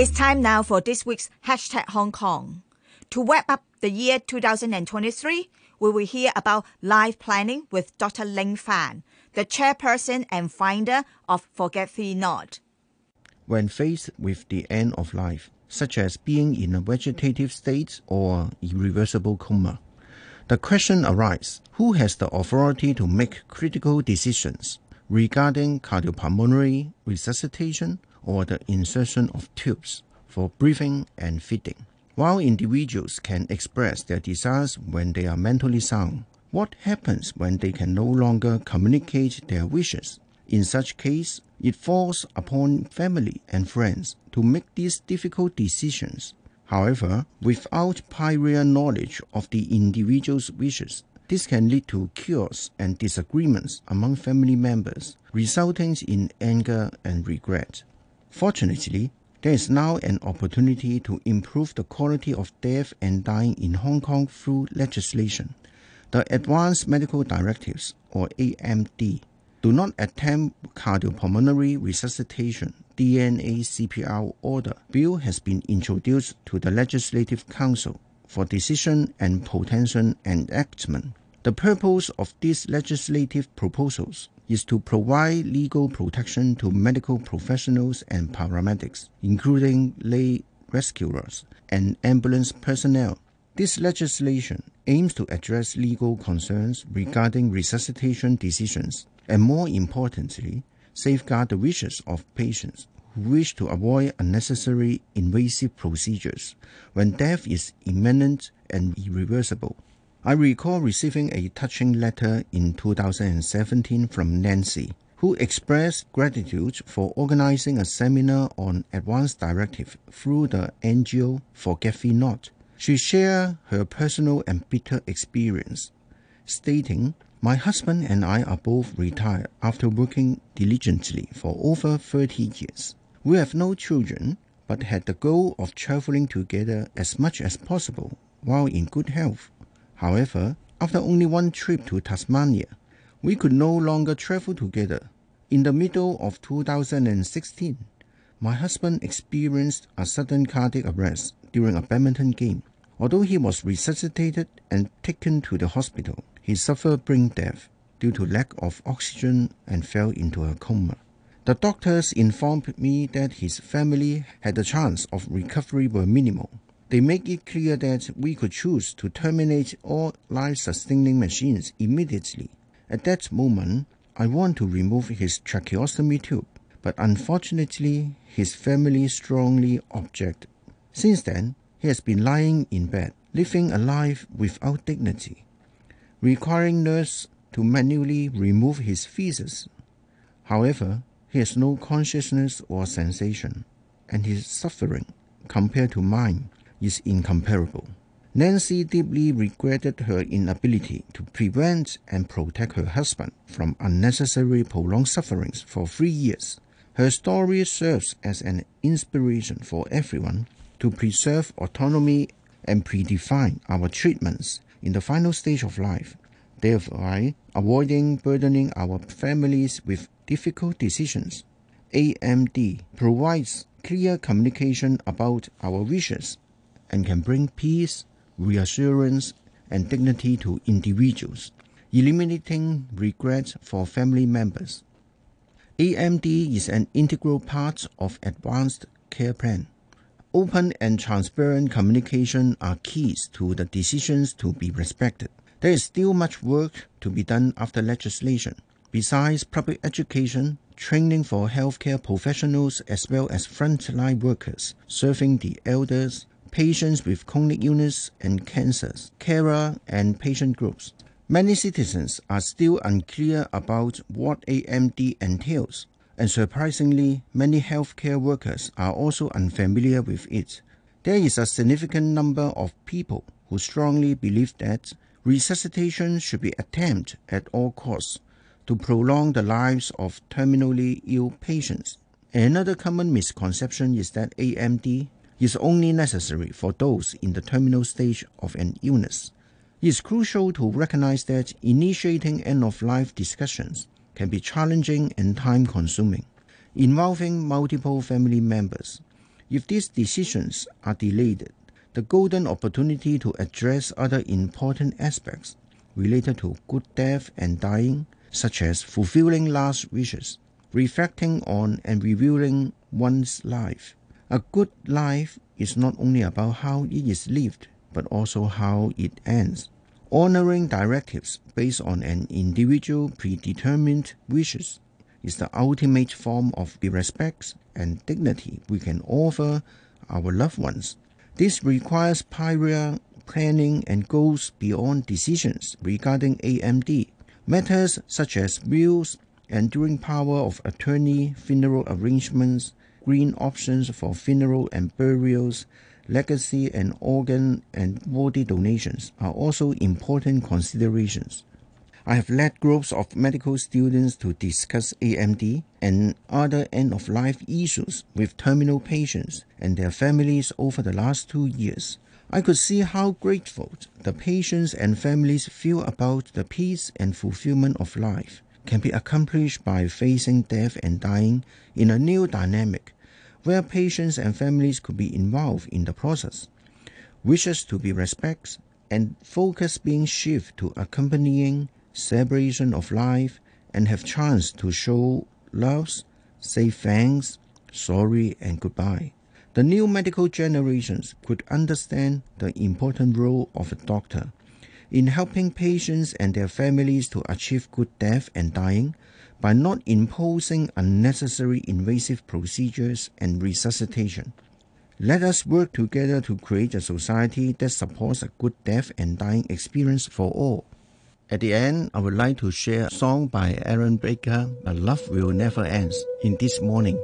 It's time now for this week's hashtag Hong Kong. To wrap up the year 2023, we will hear about life planning with Dr. Ning Fan, the chairperson and founder of Forget Thee Not. When faced with the end of life, such as being in a vegetative state or irreversible coma, the question arises who has the authority to make critical decisions regarding cardiopulmonary resuscitation or the insertion of tubes for breathing and feeding. While individuals can express their desires when they are mentally sound, what happens when they can no longer communicate their wishes? In such case, it falls upon family and friends to make these difficult decisions. However, without prior knowledge of the individual's wishes, this can lead to chaos and disagreements among family members, resulting in anger and regret. Fortunately, there is now an opportunity to improve the quality of death and dying in Hong Kong through legislation. The Advanced Medical Directives, or AMD, do not attempt cardiopulmonary resuscitation DNA CPR order bill has been introduced to the Legislative Council for decision and potential enactment. The purpose of these legislative proposals is to provide legal protection to medical professionals and paramedics, including lay rescuers and ambulance personnel. This legislation aims to address legal concerns regarding resuscitation decisions and, more importantly, safeguard the wishes of patients who wish to avoid unnecessary invasive procedures when death is imminent and irreversible. I recall receiving a touching letter in 2017 from Nancy, who expressed gratitude for organizing a seminar on advanced directive through the NGO Forget Thee Not. She shared her personal and bitter experience, stating, My husband and I are both retired after working diligently for over 30 years. We have no children, but had the goal of traveling together as much as possible while in good health. However, after only one trip to Tasmania, we could no longer travel together. In the middle of 2016, my husband experienced a sudden cardiac arrest during a badminton game. Although he was resuscitated and taken to the hospital, he suffered brain death due to lack of oxygen and fell into a coma. The doctors informed me that his family had the chance of recovery were minimal they make it clear that we could choose to terminate all life sustaining machines immediately. At that moment, I want to remove his tracheostomy tube, but unfortunately, his family strongly object. Since then, he has been lying in bed, living a life without dignity, requiring nurse to manually remove his feces. However, he has no consciousness or sensation, and his suffering, compared to mine, is incomparable. Nancy deeply regretted her inability to prevent and protect her husband from unnecessary prolonged sufferings for three years. Her story serves as an inspiration for everyone to preserve autonomy and predefine our treatments in the final stage of life, thereby avoiding burdening our families with difficult decisions. AMD provides clear communication about our wishes and can bring peace, reassurance, and dignity to individuals, eliminating regret for family members. AMD is an integral part of advanced care plan. Open and transparent communication are keys to the decisions to be respected. There is still much work to be done after legislation. Besides public education, training for healthcare professionals as well as frontline workers serving the elders, patients with chronic illness and cancers, carer and patient groups. Many citizens are still unclear about what AMD entails, and surprisingly, many healthcare workers are also unfamiliar with it. There is a significant number of people who strongly believe that resuscitation should be attempted at all costs to prolong the lives of terminally ill patients. Another common misconception is that AMD is only necessary for those in the terminal stage of an illness. It is crucial to recognize that initiating end of life discussions can be challenging and time consuming, involving multiple family members. If these decisions are delayed, the golden opportunity to address other important aspects related to good death and dying, such as fulfilling last wishes, reflecting on and reviewing one's life. A good life is not only about how it is lived, but also how it ends. Honoring directives based on an individual predetermined wishes is the ultimate form of the respect and dignity we can offer our loved ones. This requires prior planning and goes beyond decisions regarding AMD. Matters such as wills, enduring power of attorney, funeral arrangements, green options for funeral and burials, legacy and organ and body donations are also important considerations. I have led groups of medical students to discuss AMD and other end of life issues with terminal patients and their families over the last two years. I could see how grateful the patients and families feel about the peace and fulfillment of life can be accomplished by facing death and dying in a new dynamic where patients and families could be involved in the process. Wishes to be respected and focus being shifted to accompanying celebration of life and have chance to show loves, say thanks, sorry, and goodbye. The new medical generations could understand the important role of a doctor in helping patients and their families to achieve good death and dying by not imposing unnecessary invasive procedures and resuscitation. Let us work together to create a society that supports a good death and dying experience for all. At the end, I would like to share a song by Aaron Baker, A Love Will Never End, in this morning.